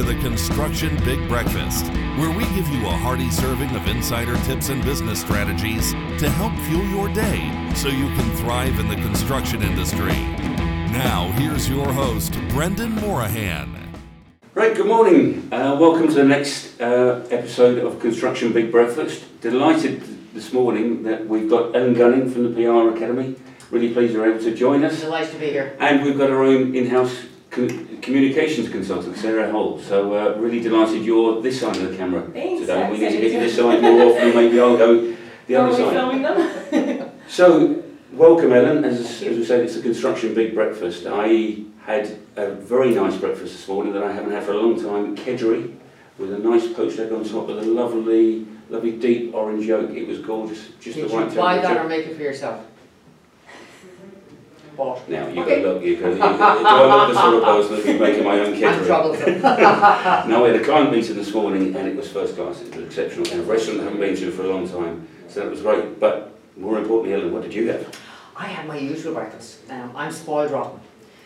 to the Construction Big Breakfast, where we give you a hearty serving of insider tips and business strategies to help fuel your day so you can thrive in the construction industry. Now, here's your host, Brendan Morahan. Right, good morning. Uh, welcome to the next uh, episode of Construction Big Breakfast. Delighted this morning that we've got Ellen Gunning from the PR Academy. Really pleased you're able to join us. Delighted to be here. And we've got our own in-house con- communications consultant, Sarah Holt. So uh, really delighted you're this side of the camera Thanks, today. I'm We need to get you this side more often. Maybe I'll go the Are other we side. filming them? So, welcome, Ellen. As, as we said, it's a construction big breakfast. I had a very nice breakfast this morning that I haven't had for a long time. Kedgeree, with a nice poached egg on top with a lovely, lovely deep orange yolk. It was gorgeous, just Did the right you buy that or make it for yourself? Bought. Now you Okay. go look. You go. You go do I look the sort of person that be making my own I'm Kedgeree? troublesome. No, we had a client meeting this morning and it was first class. It was exceptional. And a restaurant I haven't been to for a long time, so that was great. But more importantly, Ellen, what did you have? I had my usual breakfast. Um, I'm spoiled rotten.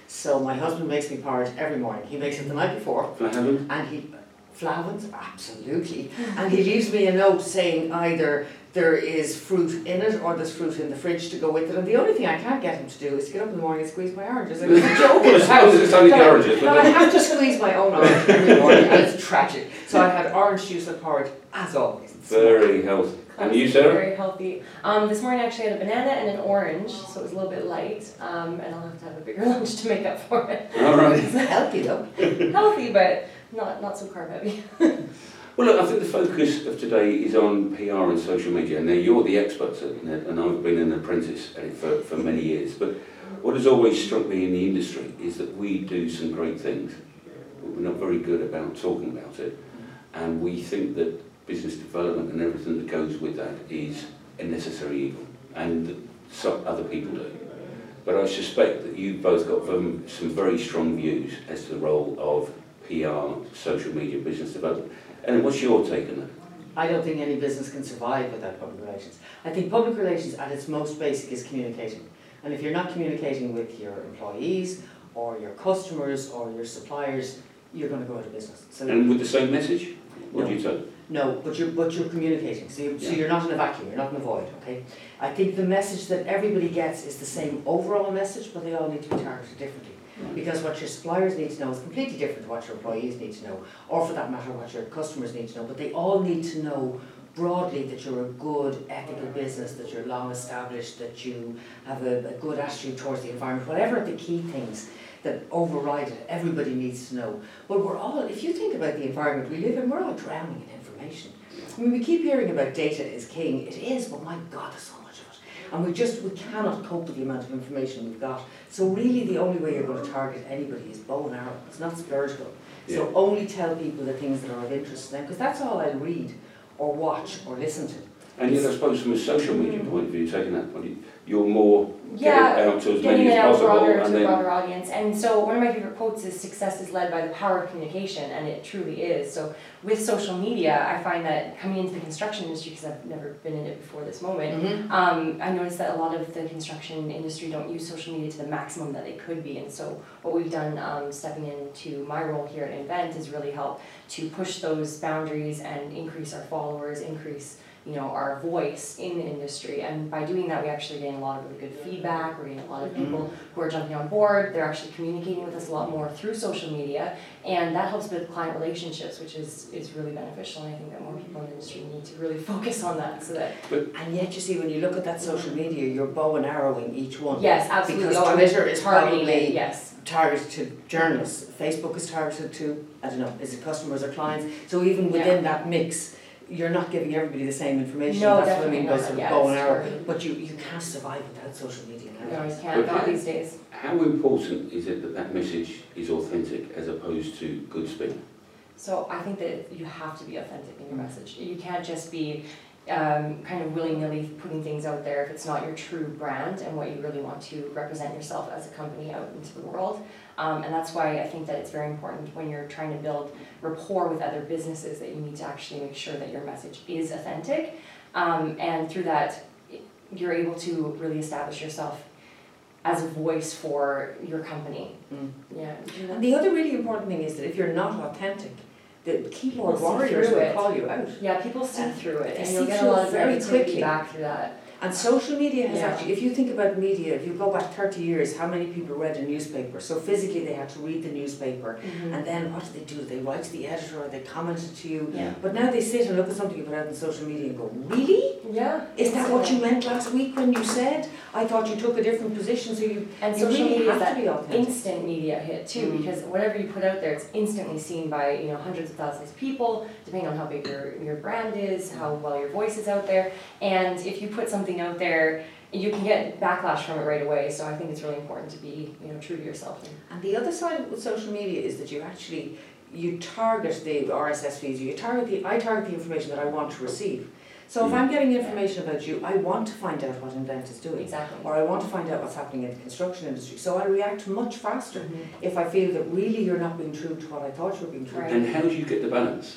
So my husband makes me porridge every morning. He makes it the night before Can I have them? and he, Flahavan's, absolutely. And he leaves me a note saying either there is fruit in it or there's fruit in the fridge to go with it. And the only thing I can't get him to do is get up in the morning and squeeze my oranges. It's a joke Well, the it's, house. it's only the No, oranges, No, but I have to squeeze my own orange every morning and it's tragic. So I had orange juice and porridge as always. very healthy. And you, Sarah? Very healthy. Um, this morning I actually had a banana and an orange, so it was a little bit light. Um, and I'll have to have a bigger lunch to make up for it. All right. It's healthy though. healthy, but not not so carb heavy. Well, look, I think the focus of today is on PR and social media. Now, you're the experts it, uh, and I've been an apprentice at it for, for many years. But what has always struck me in the industry is that we do some great things, but we're not very good about talking about it. And we think that business development and everything that goes with that is a necessary evil, and some other people do. But I suspect that you've both got some very strong views as to the role of PR, social media, business development. And what's your take on that? I don't think any business can survive without public relations. I think public relations at its most basic is communicating. And if you're not communicating with your employees or your customers or your suppliers, you're going to go out of business. So And with the same message? What do you say? No, but you're, but you're communicating, so, you, so you're not in a vacuum, you're not in a void, okay? I think the message that everybody gets is the same overall message, but they all need to be targeted differently. Because what your suppliers need to know is completely different to what your employees need to know, or for that matter, what your customers need to know, but they all need to know broadly that you're a good ethical business, that you're long established, that you have a, a good attitude towards the environment, whatever the key things that override it, everybody needs to know. But we're all, if you think about the environment we live in, we're all drowning in information. I mean, we keep hearing about data is king. It is, but my God, there's so much of it. And we just, we cannot cope with the amount of information we've got. So really the only way you're going to target anybody is bow and arrow. It's not spiritual. So Yeah. only tell people the things that are of interest to them, because that's all I'll read or watch or listen to. And yet, I suppose from a social media point of view, taking that point, you're more Yeah, get it out to as Getting many it as out possible, broader to and a then broader audience. And so one of my favorite quotes is success is led by the power of communication, and it truly is. So with social media, I find that coming into the construction industry, because I've never been in it before this moment, Mm-hmm. Um, I noticed that a lot of the construction industry don't use social media to the maximum that they could be, and so what we've done, um, stepping into my role here at Invent is really help to push those boundaries and increase our followers, increase you know our voice in the industry, and by doing that, we actually gain a lot of really good feedback. We're getting a lot of people who are jumping on board. They're actually communicating with us a lot more through social media, and that helps with client relationships, which is is really beneficial. And I think that more people in the industry need to really focus on that, so that And yet, you see, when you look at that social media, you're bow and arrowing each one. Yes, absolutely. Because Oh, Twitter is probably yes. targeted to journalists. Facebook is targeted to, I don't know, is it customers or clients? So even within that mix, you're not giving everybody the same information. No, That's what I definitely mean by not. sort of Yeah, bow and it's arrow. targeted. But you, you can't survive without social media No, nowadays. you can't, not these days. how important is it that that message is authentic as opposed to good spin? So I think that you have to be authentic in your message. You can't just be um, kind of willy-nilly putting things out there if it's not your true brand and what you really want to represent yourself as a company out into the world. Um, and that's why I think that it's very important when you're trying to build rapport with other businesses that you need to actually make sure that your message is authentic. Um, and through that, you're able to really establish yourself as a voice for your company. Mm. Yeah. And the other really important thing is that if you're not authentic, the keyboard People see warriors through will it. call you out. Yeah, people see Uh, through it, they and see you'll get a lot of very quickly. back through that. And social media has Yeah. actually, if you think about media, if you go back 30 years, how many people read a newspaper? So physically they had to read the newspaper. And then what do they do? They write to the editor or they comment to you. Yeah. But now they sit and look at something you put out on social media and go, really? Yeah. Is that what you meant last week when you said? I thought you took a different position, so you, And you social really media have to that be authentic. instant media hit too, Mm. because whatever you put out there, it's instantly seen by you know hundreds of thousands of people, depending on how big your your brand is, how well your voice is out there, and if you put something out there, you can get backlash from it right away. So I think it's really important to be you know true to yourself. And, And the other side of with social media is that you actually, you target the RSS feeds, you target the, I target the information that I want to receive. So if Mm. I'm getting information about you, I want to find out what Invent is doing. exactly. Or I want to find out what's happening in the construction industry. So I react much faster Mhm. if I feel that really you're not being true to what I thought you were being true Right. to. And how do you get the balance?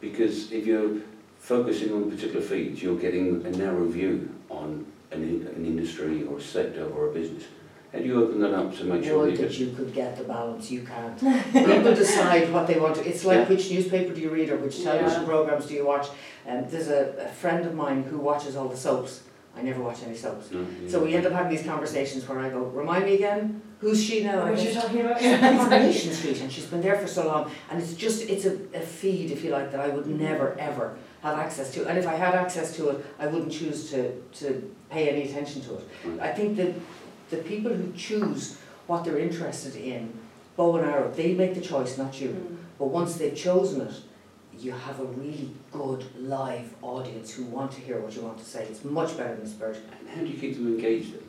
Because if you're focusing on particular feeds, you're getting a narrow view on an, an industry or a sector or a business. How do you open that up to make sure Would you that you could get the balance, you can't. People decide what they want to, it's like Yeah. which newspaper do you read or which television Yeah. programs do you watch? And there's a, a friend of mine who watches all the soaps. I never watch any soaps. No, So we end up having these conversations where I go, remind me again, who's she now? And I What go, you're talking about? She's been on Nation Street and she's been there for so long and it's just, it's a, a feed, if you like, that I would never, ever have access to. And if I had access to it, I wouldn't choose to, to pay any attention to it. Right. I think that the people who choose what they're interested in, bow and arrow, they make the choice, not you. Mm. But once they've chosen it, you have a really good live audience who want to hear what you want to say. It's much better than Spurgeon. And how do you keep them engaged then?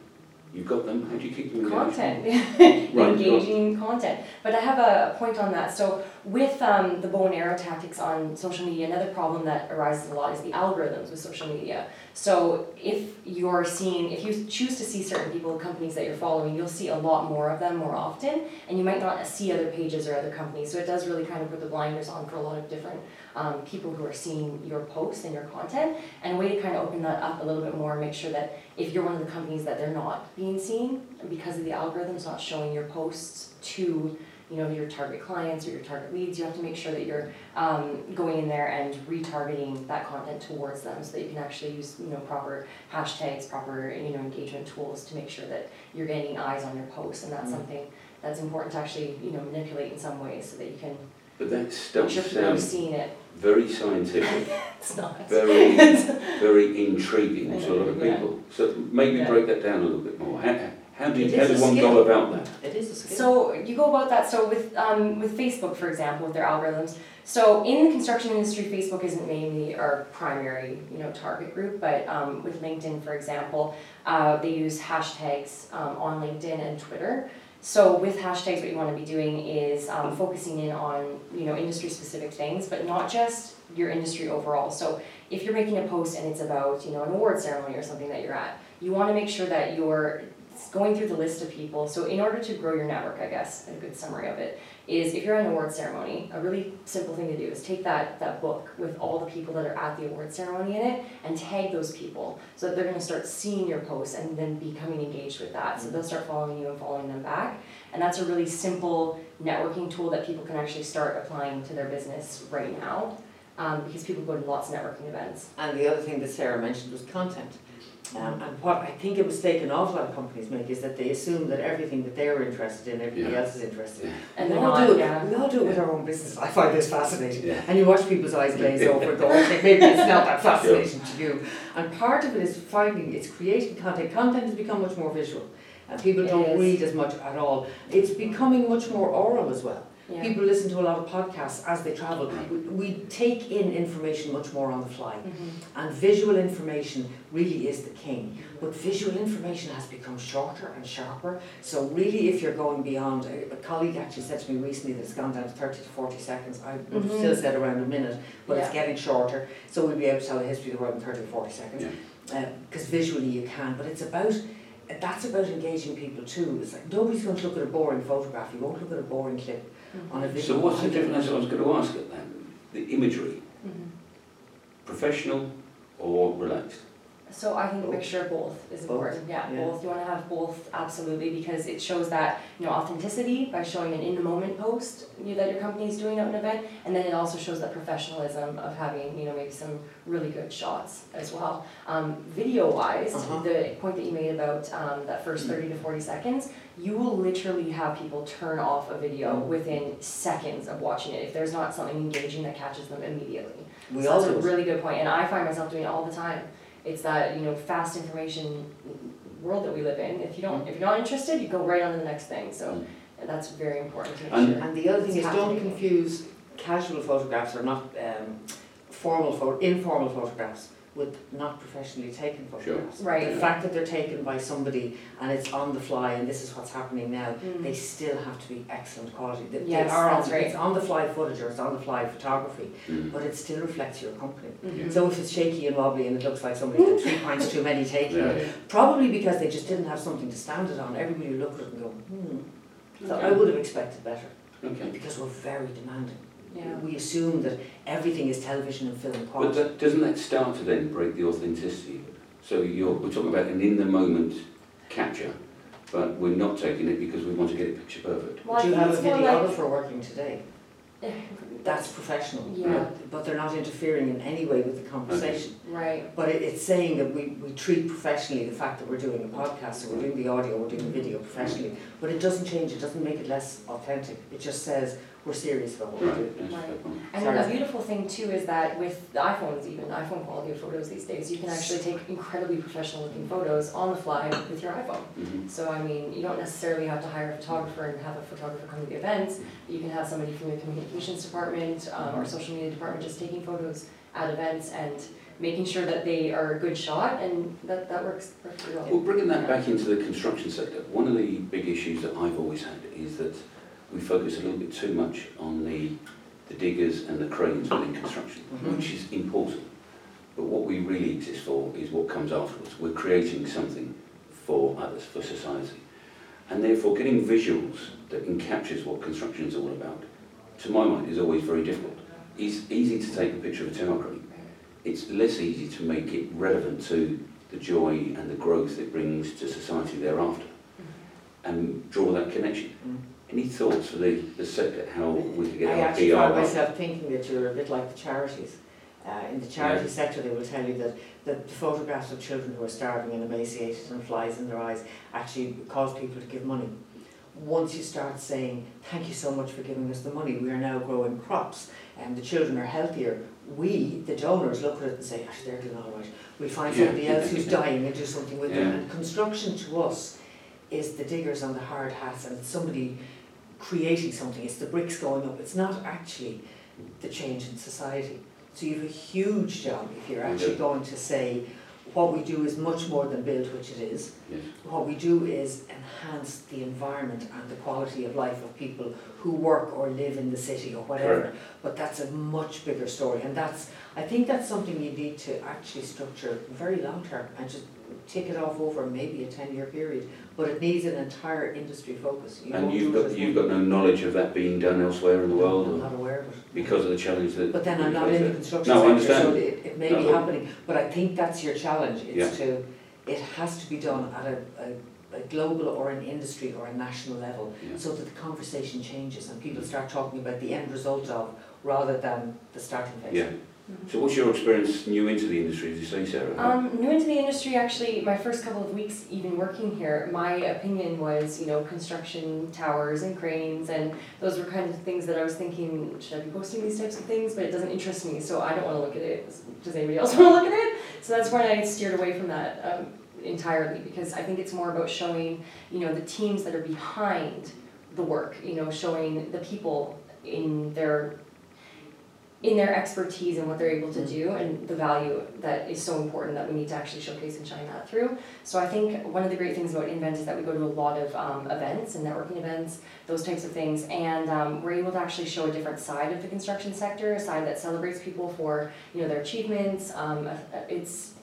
You've got them, how do you keep them engaged? content, Right, engaging content. But I have a point on that. So with um, the bow and arrow tactics on social media, another problem that arises a lot is the algorithms with social media. So if you're seeing, if you choose to see certain people, companies that you're following, you'll see a lot more of them more often, and you might not see other pages or other companies. So it does really kind of put the blinders on for a lot of different um, people who are seeing your posts and your content. And a way to kind of open that up a little bit more and make sure that if you're one of the companies that they're not being seen because of the algorithms not showing your posts to you know your target clients or your target leads you have to make sure that you're um, going in there and retargeting that content towards them so that you can actually use you know proper hashtags proper you know engagement tools to make sure that you're getting eyes on your posts and that's Mm. something that's important to actually you know manipulate in some ways so that you can But that stuff sure sounds seeing it very scientific, it's not very, very intriguing to a lot of Yeah. people. So maybe Yeah. break that down a little bit more. How, how do, you- how is a does one skill. go about that? It is a skill. So you go about that. So with um, with Facebook, for example, with their algorithms. So in the construction industry, Facebook isn't mainly our primary, you know, target group. But um, with LinkedIn, for example, uh, they use hashtags um, on LinkedIn and Twitter. So with hashtags, what you want to be doing is um, focusing in on you know industry specific things, but not just your industry overall. So if you're making a post and it's about you know an award ceremony or something that you're at, you want to make sure that you're going through the list of people. So in order to grow your network, I guess, a good summary of it is if you're at an award ceremony, a really simple thing to do is take that, that book with all the people that are at the award ceremony in it and tag those people so that they're gonna start seeing your posts and then becoming engaged with that. So they'll start following you and following them back. And that's a really simple networking tool that people can actually start applying to their business right now. Um, because people go to lots of networking events. And the other thing that Sarah mentioned was content. Um, and what I think a mistake an awful lot of companies make is that they assume that everything that they're interested in, everybody Yeah. else is interested in. And we they're all not, do it. yeah. We all do it with our own business. I find this fascinating. Yeah. And you watch people's eyes glaze over and go, okay, maybe it's not that fascinating to you. And part of it is finding, it's creating content. Content has become much more visual. And people It don't is. read as much at all. It's becoming much more oral as well. Yeah. People listen to a lot of podcasts as they travel. We, we take in information much more on the fly. Mhm. And visual information really is the king. But visual information has become shorter and sharper. So really, if you're going beyond, a, a colleague actually said to me recently that it's gone down to 30 to 40 seconds. I would have Mhm. still said around a minute, but it's getting shorter. So we'll be able to tell the history of the world in 30 to 40 seconds. Yeah. Because visually you can, but it's about, that's about engaging people too. It's like nobody's going to look at a boring photograph. You won't look at a boring clip on a video. So what's the difference, I was going to ask it then, the imagery, Mhm. professional or relaxed? So I think a mixture of both is Both, important, yeah, yeah. both, you wanna have both, absolutely, because it shows that, you know, authenticity by showing an in-the-moment post, you, that your company is doing at an event, and then it also shows that professionalism of having, you know, maybe some really good shots as well. Um, video-wise, Uh-huh. the point that you made about, um, that first thirty to forty seconds, you will literally have people turn off a video Mm. within seconds of watching it, if there's not something engaging that catches them immediately. We So all that's do a really good point, and I find myself doing it all the time. It's that, you know, fast information world that we live in. If you don't, if you're not interested, you go right on to the next thing, so that's very important to make And- sure. And the other thing is, don't confuse casual photographs or not um, formal, pho- informal photographs with not professionally taken photographs. Right. The fact that they're taken by somebody and it's on the fly and this is what's happening now, Mm. they still have to be excellent quality. They, they Yes, are on, that's right. It's on the fly footage or it's on the fly photography, Mm. but it still reflects your company. Mhm. So if it's shaky and wobbly and it looks like somebody did three pints too many taking Yeah. it, probably because they just didn't have something to stand it on, everybody would look at it and go, hmm. So I would have expected better Okay. because we're very demanding. Yeah. We assume that everything is television and film But quality. that, doesn't that start to then break the authenticity? So you're, we're talking about an in-the-moment capture, but we're not taking it because we want to get it picture perfect. Well, Do you have a it's more like- videographer working today? That's professional. Yeah. But they're not interfering in any way with the conversation. Right, But it, it's saying that we, we treat professionally the fact that we're doing a podcast, so we're doing the audio, we're doing the video professionally. But it doesn't change, it doesn't make it less authentic. It just says we're serious about what we're Right, doing. Right. and then a beautiful thing too is that with the iPhones, even iPhone quality of photos these days, you can actually take incredibly professional looking photos on the fly with your iPhone. Mhm. So I mean, you don't necessarily have to hire a photographer and have a photographer come to the events. You can have somebody from your communications department um, or social media department just taking photos at events and making sure that they are a good shot and that, that works perfectly well. Well, bringing that back into the construction sector, one of the big issues that I've always had is that we focus a little bit too much on the, the diggers and the cranes within construction, Mhm. which is important. But what we really exist for is what comes afterwards. We're creating something for others, for society. And therefore, getting visuals that encaptures what construction is all about, to my mind, is always very difficult. It's easy to take a picture of a tower crane. It's less easy to make it relevant to the joy and the growth it brings to society thereafter and draw that connection. Mm. Any thoughts for the, the sector, how we could I get our actually PR found myself thinking that you're a bit like the charities. Uh, in the charity sector, they will tell you that, that the photographs of children who are starving and emaciated and flies in their eyes actually cause people to give money. Once you start saying, thank you so much for giving us the money, we are now growing crops and the children are healthier, we, the donors, look at it and say, actually, they're doing all right. We'll find Yeah. somebody else who's dying and do something with them. Yeah. And construction to us is the diggers on the hard hats and it's somebody creating something, it's the bricks going up, it's not actually the change in society. So you have a huge job if you're actually going to say, what we do is much more than build, which it is. Yes. What we do is enhance the environment and the quality of life of people who work or live in the city or whatever. Correct. But that's a much bigger story and that's, I think that's something you need to actually structure very long term and just tick it off over maybe a ten year period. But it needs an entire industry focus. You And won't you've do it got, as you've one- got no knowledge of that being done elsewhere in the world I'm or not aware of it. because of the challenge that. But then I'm not in the construction No, I sector, so understand. it, it may be No. happening, but I think that's your challenge, Yeah. is to, it has to be done at a, a, a global or an industry or a national level, Yeah. so that the conversation changes and people mm. start talking about the end result of, rather than the starting phase. Yeah. So what's your experience new into the industry, as you say, Sarah? Um, new into the industry, actually, my first couple of weeks even working here, my opinion was, you know, construction towers and cranes, and those were kind of things that I was thinking, should I be posting these types of things? But it doesn't interest me, so I don't want to look at it. Does anybody else want to look at it? So that's when I steered away from that um, entirely, because I think it's more about showing, you know, the teams that are behind the work, you know, showing the people in their in their expertise and what they're able to do and the value that is so important that we need to actually showcase and shine that through. So I think one of the great things about Invent is that we go to a lot of um, events and networking events, those types of things, and um, we're able to actually show a different side of the construction sector, a side that celebrates people for you know their achievements. Um, it's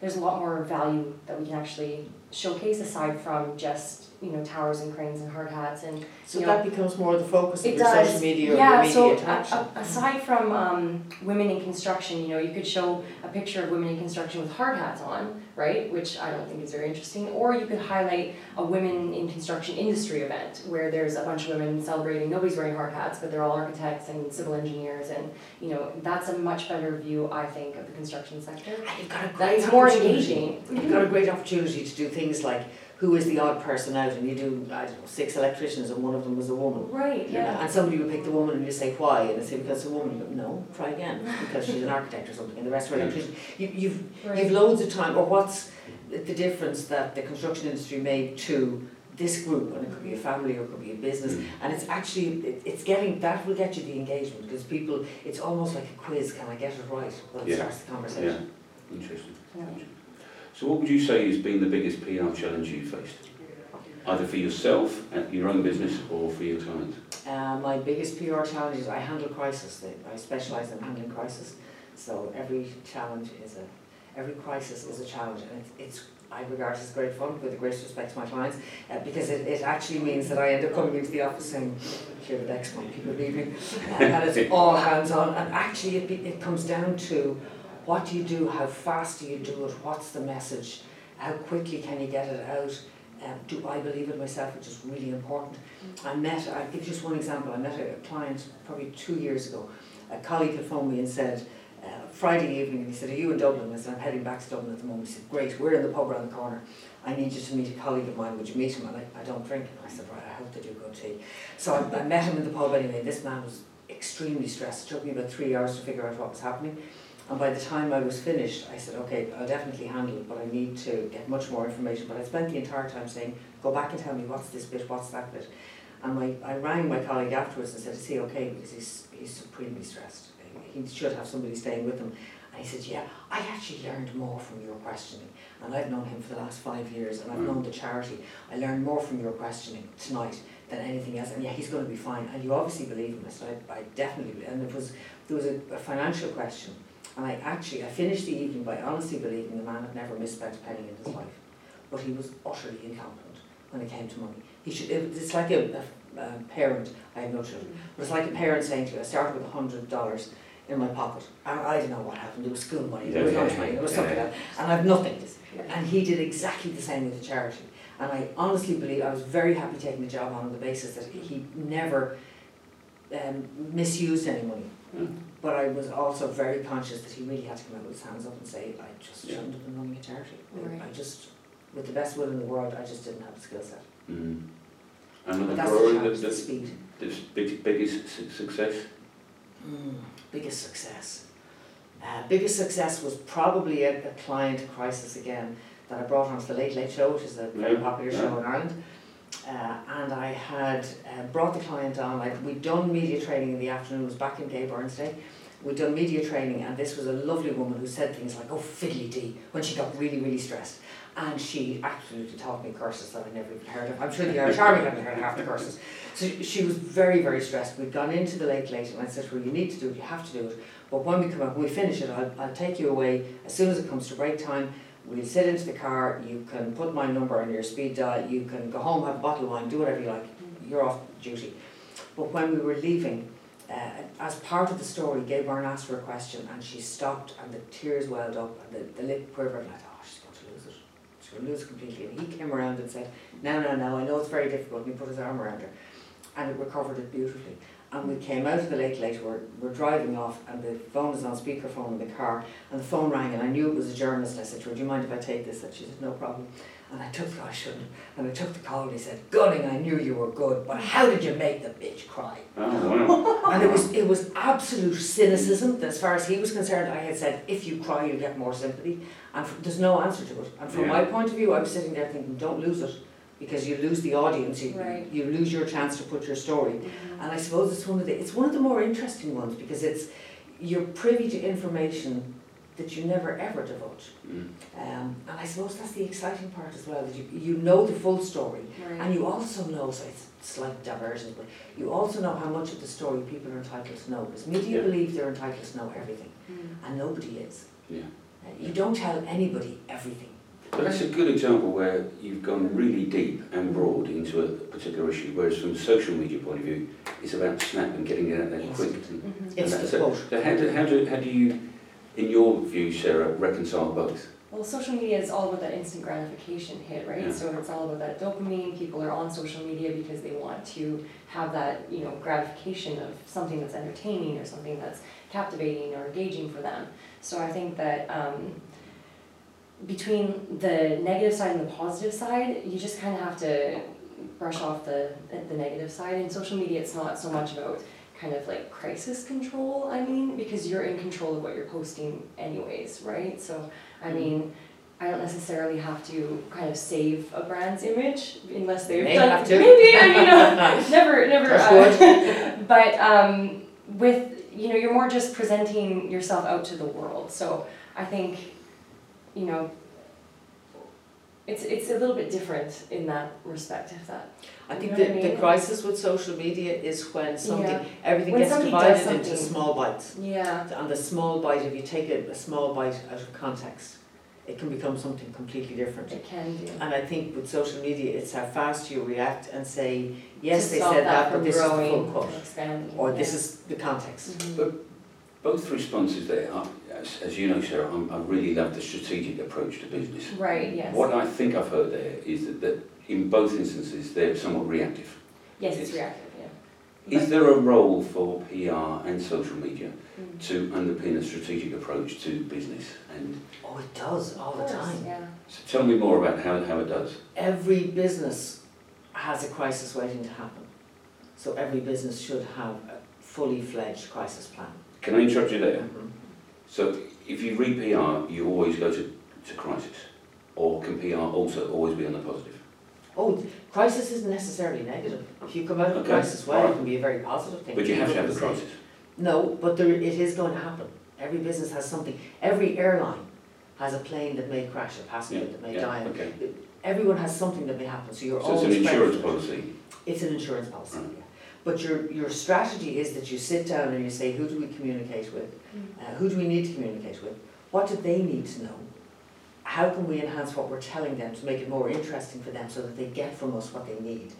there's a lot more value that we can actually showcase aside from just, you know, towers and cranes and hard hats and So you know, that becomes more of the focus of it your does. social media or yeah, your media so a- a- aside from um, women in construction, you know, you could show a picture of women in construction with hard hats on, right? Which I don't think is very interesting. Or you could highlight a women in construction industry event where there's a bunch of women celebrating. Nobody's wearing hard hats, but they're all architects and civil engineers, and you know, that's a much better view, I think, of the construction sector. And you've got a great That's more opportunity. engaging. You've got a great opportunity to do things like who is the odd person out, and you do I don't know six electricians, and one of them was a woman. Right. Yeah. And somebody would pick the woman and you say why, and they say because it's a woman. But no, try again because she's an architect or something, and the rest are electricians. You, you've Right. you've loads of time. Or what's the the difference that the construction industry made to this group, and it could be a family or it could be a business, Mm. and it's actually it, it's getting that will get you the engagement because people it's almost like a quiz. Can I get it right? Well, it Yeah. starts the conversation. Yeah, interesting. Yeah. So what would you say has been the biggest PR challenge you faced? Either for yourself, at your own business, or for your clients? Uh, my biggest PR challenge is I handle crisis. I specialise in handling crisis. So every challenge is a, every crisis is a challenge, and it's, it's I regard it as great fun with the greatest respect to my clients, uh, because it, it actually means that I end up coming into the office saying, "Here the next one, people leaving," uh, and it's all hands on. And actually, it, be, it comes down to what do you do, how fast do you do it, what's the message, how quickly can you get it out. Um, do I believe it myself, which is really important. I met, I'll give you just one example, I met a client probably two years ago. A colleague had phoned me and said, uh, Friday evening, and he said, are you in Dublin? I said, I'm heading back to Dublin at the moment. He said, great, we're in the pub around the corner. I need you to meet a colleague of mine, would you meet him? And I, I don't drink. And I said, right, I hope they do good tea. So I, I met him in the pub anyway, this man was extremely stressed. It took me about three hours to figure out what was happening. And by the time I was finished, I said, okay, I'll definitely handle it, but I need to get much more information. But I spent the entire time saying, go back and tell me what's this bit, what's that bit. And my, I rang my colleague afterwards and said, is he okay? Because he's, he's supremely stressed. He should have somebody staying with him. And he said, yeah, I actually learned more from your questioning. And I've known him for the last five years and I've Mm. known the charity. I learned more from your questioning tonight than anything else. And yeah, he's going to be fine. And you obviously believe him. I said, I, I definitely, and it was, there was a, a financial question. And I actually, I finished the evening by honestly believing the man had never misspent a penny in his life. But he was utterly incompetent when it came to money. He should, it's like a, a, a parent, I have no children, but it's like a parent saying to you, I started with a hundred dollars in my pocket. And I don't know what happened, it was school money, there was Yeah, lunch money, there was yeah. something else. And I've nothing. And he did exactly the same with the charity. And I honestly believe, I was very happy taking the job on on the basis that he never um, misused any money. Mm. But I was also very conscious that he really had to come out with his hands up and say, I just Yeah. shouldn't have been running a charity. Right. I just, with the best will in the world, I just didn't have the skill set. Mm. But Another that's the priority, challenge, that, the speed. that's big, biggest su- success? Mm, biggest success. Uh, biggest success was probably a, a client crisis again that I brought onto the Late Late Show, which is a very Yeah, popular yeah. show in Ireland. Uh, and I had uh, brought the client on, like, we'd done media training in the afternoon, it was back in Gay Byrne's Day. We'd done media training, and this was a lovely woman who said things like, oh, fiddly dee, when she got really, really stressed. And she absolutely taught me curses that I never even heard of. I'm sure the Irish Army hadn't heard half the curses. So she was very, very stressed. We'd gone into the Late Late and I said, well, you need to do it, you have to do it. But when we come when we finish it, I'll, I'll take you away. As soon as it comes to break time, we'll sit into the car, you can put my number on your speed dial, you can go home, have a bottle of wine, do whatever you like. You're off duty. But when we were leaving, uh, as part of the story, Gay Byrne asked her a question and she stopped and the tears welled up and the, the lip quivered and I thought, oh, she's going to lose it. She's going to lose it completely. And he came around and said, no, no, no, I know it's very difficult. And he put his arm around her and it recovered it beautifully. And we came out of the Late Late, we're, we're driving off and the phone is on speakerphone in the car and the phone rang and I knew it was a journalist I said to her, do you mind if I take this? And she said, no problem. And I took the, I shouldn't. And I took the call and he said, Gunning, I knew you were good, but how did you make the bitch cry? Oh, wow. And it was it was absolute cynicism. That as far as he was concerned, I had said, if you cry, you'll get more sympathy. And f there's no answer to it. And from Yeah. my point of view, I was sitting there thinking, don't lose it, because you lose the audience. You, Right. you lose your chance to put your story. Mm-hmm. And I suppose it's one of the it's one of the more interesting ones because it's you're privy to information that you never ever divulge. Mm. Um, and I suppose that's the exciting part as well. That you you know the full story. Right. And you also know, so it's slight diversion, but you also know how much of the story people are entitled to know. Because media Yeah. believe they're entitled to know everything, Mm. and nobody is. Yeah. Uh, You don't tell anybody everything. But that's a good example where you've gone really deep and broad into a particular issue, whereas from a social media point of view, it's about snap and getting it out there Yes. quick. And, Mhm. It's the so, quote. so how do, how do, how do you, in your view, Sarah, reconcile both? Well, social media is all about that instant gratification hit, right? Yeah. So it's all about that dopamine. People are on social media because they want to have that, you know, gratification of something that's entertaining or something that's captivating or engaging for them. So I think that um, between the negative side and the positive side, you just kind of have to brush off the the negative side. In social media, it's not so much about kind of like crisis control. I mean, because you're in control of what you're posting, anyways, right? So I mean, I don't necessarily have to kind of save a brand's image unless they've May done. have to. Maybe I mean, uh, never, never. Uh, but um, with you know, you're more just presenting yourself out to the world. So I think, you know, it's it's a little bit different in that respect. If that I You think know the, what I the mean? crisis with social media is when something, Yeah. everything When gets somebody divided into something- small bites. yeah. And the small bite, if you take a, a small bite out of context, it can become something completely different. It can do. And I think with social media, it's how fast you react and say, yes, To they stop said that, from but this is the full growing, quote. expanding, Or yeah. this is the context. Mhm. Both responses there, are, as, as you know, Sarah, I'm, I really love the strategic approach to business. Right. Yes. What I think I've heard there is that, that in both instances they're somewhat reactive. Yes, it's it's- reactive. Yeah. Is there a role for PR and social media Mm. to underpin a strategic approach to business? And Oh, it does, all the time. Yeah. so tell me more about how, how it does. Every business has a crisis waiting to happen. So every business should have a fully fledged crisis plan. Can I interrupt you there? Mhm. So if you read PR, you always go to, to crisis. Or can PR also always be on the positive? Oh, crisis isn't necessarily negative. If you come out of Okay, crisis well, it can be a very positive thing. But you have to have the People can say- crisis. No, but there, it is going to happen. Every business has something. Every airline has a plane that may crash, a Yeah, passenger that may yeah, die. okay. Everyone has something that may happen, so you're So it's always an prepared insurance policy. It's an insurance policy, Right. yeah. But your, your strategy is that you sit down and you say, who do we communicate with? Mm. Uh, who do we need to communicate with? What do they need to know? How can we enhance what we're telling them to make it more interesting for them so that they get from us what they need?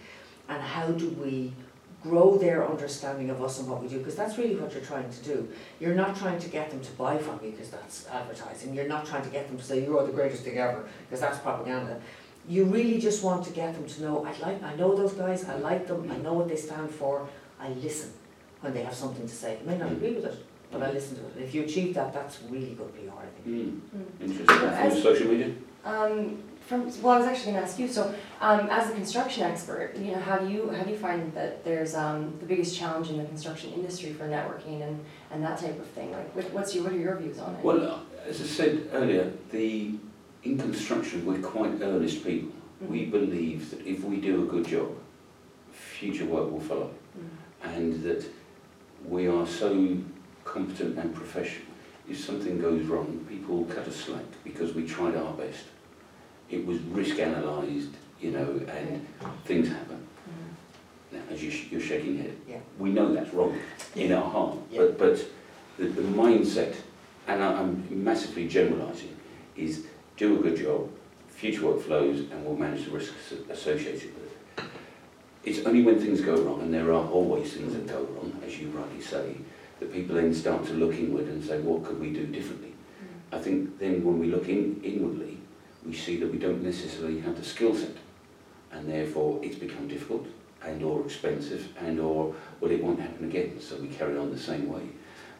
And how do we grow their understanding of us and what we do? Because that's really what you're trying to do. You're not trying to get them to buy from you because that's advertising. You're not trying to get them to say you're the greatest thing ever because that's propaganda. You really just want to get them to know, I like, I know those guys, I like them, I know what they stand for, I listen when they have something to say. I may not agree with it, but I listen to it. And if you achieve that, that's really good PR, I think. Mm, Mm. interesting. So From as- social media? Um, from well, I was actually going to ask you. So, um, as a construction expert, you know, how do you how do you find that there's um, the biggest challenge in the construction industry for networking and, and that type of thing? Like, what's your what are your views on it? Well, as I said earlier, the, in construction, we're quite earnest people. Mhm. We believe that if we do a good job, future work will follow. Mm. And that we are so competent and professional. If something goes wrong, people cut us slack because we tried our best. It was risk analysed, you know, and things happen. Mm. Now, as you, sh- you're shaking your head, Yeah. we know that's wrong in our heart, Yeah. but, but the, the mindset, and I, I'm massively generalising, is do a good job, future work flows, and we'll manage the risks associated with it. It's only when things go wrong, and there are always things that go wrong, as you rightly say, that people then start to look inward and say, what could we do differently? Mm. I think then when we look in, inwardly, we see that we don't necessarily have the skill set, and therefore it's become difficult and or expensive and or well it won't happen again. So we carry on the same way.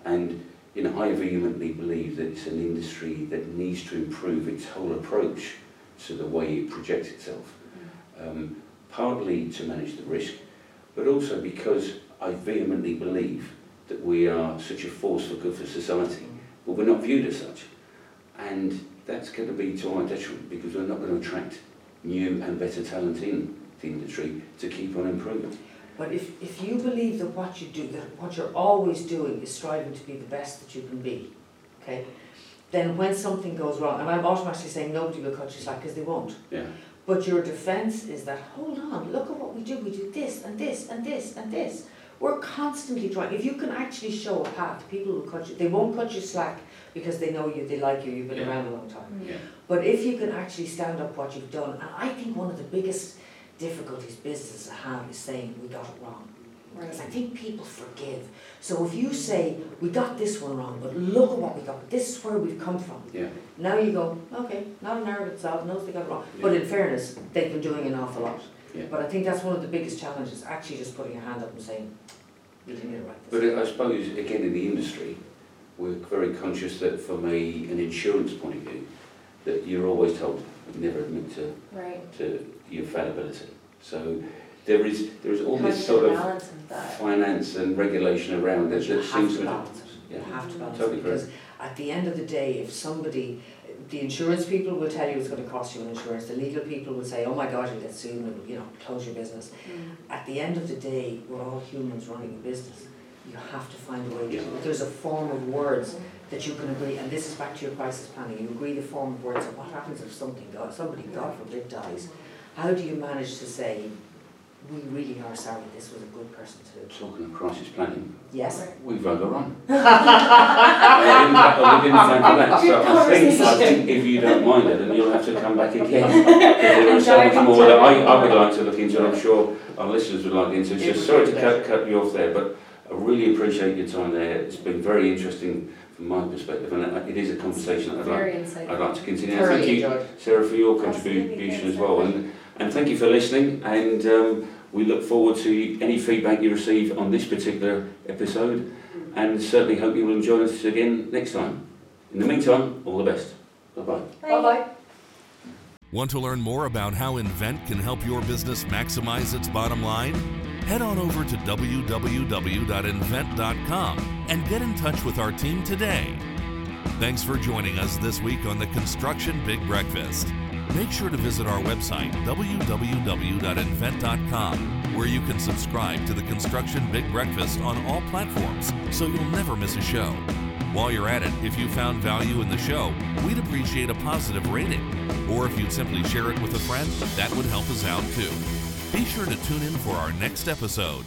And you know, I vehemently believe that it's an industry that needs to improve its whole approach to the way it projects itself. Mm. Um, partly to manage the risk, but also because I vehemently believe that we are such a force for good for society but we're not viewed as such. And that's going to be to our detriment because we're not going to attract new and better talent in the industry to keep on improving. But if, if you believe that what you do, that what you're always doing is striving to be the best that you can be, okay? Then when something goes wrong, and I'm automatically saying nobody will cut you slack because they won't. Yeah. But your defence is that, hold on, look at what we do. We do this and this and this and this. we're constantly trying, if you can actually show a path, people will cut you, they won't cut you slack because they know you, they like you, you've been Yeah. around a long time. Yeah. But if you can actually stand up what you've done, and I think one of the biggest difficulties businesses have is saying, we got it wrong. Because I think people forgive. So if you say, we got this one wrong, but look at what we got, this is where we've come from. Yeah. Now you go, okay, not an arrogant self, knows they got it wrong. Yeah. But in fairness, they've been doing an awful lot. Yeah. But I think that's one of the biggest challenges, actually just putting your hand up and saying, you didn't get it right. But I suppose, again, in the industry, we're very conscious that from a, an insurance point of view, that you're always told, never admit to, Right. to your fallibility. So there is, there is all this sort of balance of that. finance and regulation around it that have seems to to... balance it. You Yeah. have to balance Totally it, because at the end of the day, if somebody, the insurance people will tell you it's gonna cost you an insurance, the legal people will say, oh my God, you'll get sued, and, you know, close your business. Mm. At the end of the day, we're all humans running a business. You have to find a way, Yeah. to there's a form of words that you can agree, and this is back to your crisis planning, you agree the form of words of what happens if something, God, somebody, God forbid, dies. How do you manage to say, we really are sorry, this was a good person to, Talking of crisis planning, yes? we've overrun. I didn't, I didn't plan for that, so I think, I think if you don't mind it, then you'll have to come back again. Because There is so much more that I, I would like to look into, and I'm sure our listeners would like to into. So sorry to cut, cut you off there, but I really appreciate your time there. It's been very interesting from my perspective, and it is a conversation that I'd like, Very. I'd like to continue. And thank Thoroughly you, enjoyed. Sarah, for your contribution as well. And, and thank you for listening, and um, we look forward to any feedback you receive on this particular episode, and certainly hope you will join us again next time. In the meantime, all the best. Bye-bye. Bye-bye. Want to learn more about how Invent can help your business maximize its bottom line? Head on over to www.invent.com and get in touch with our team today. Thanks for joining us this week on the Construction Big Breakfast. Make sure to visit our website, www.invent.com, where you can subscribe to the Construction Big Breakfast on all platforms so you'll never miss a show. While you're at it, if you found value in the show, we'd appreciate a positive rating. Or if you'd simply share it with a friend, that would help us out too. Be sure to tune in for our next episode.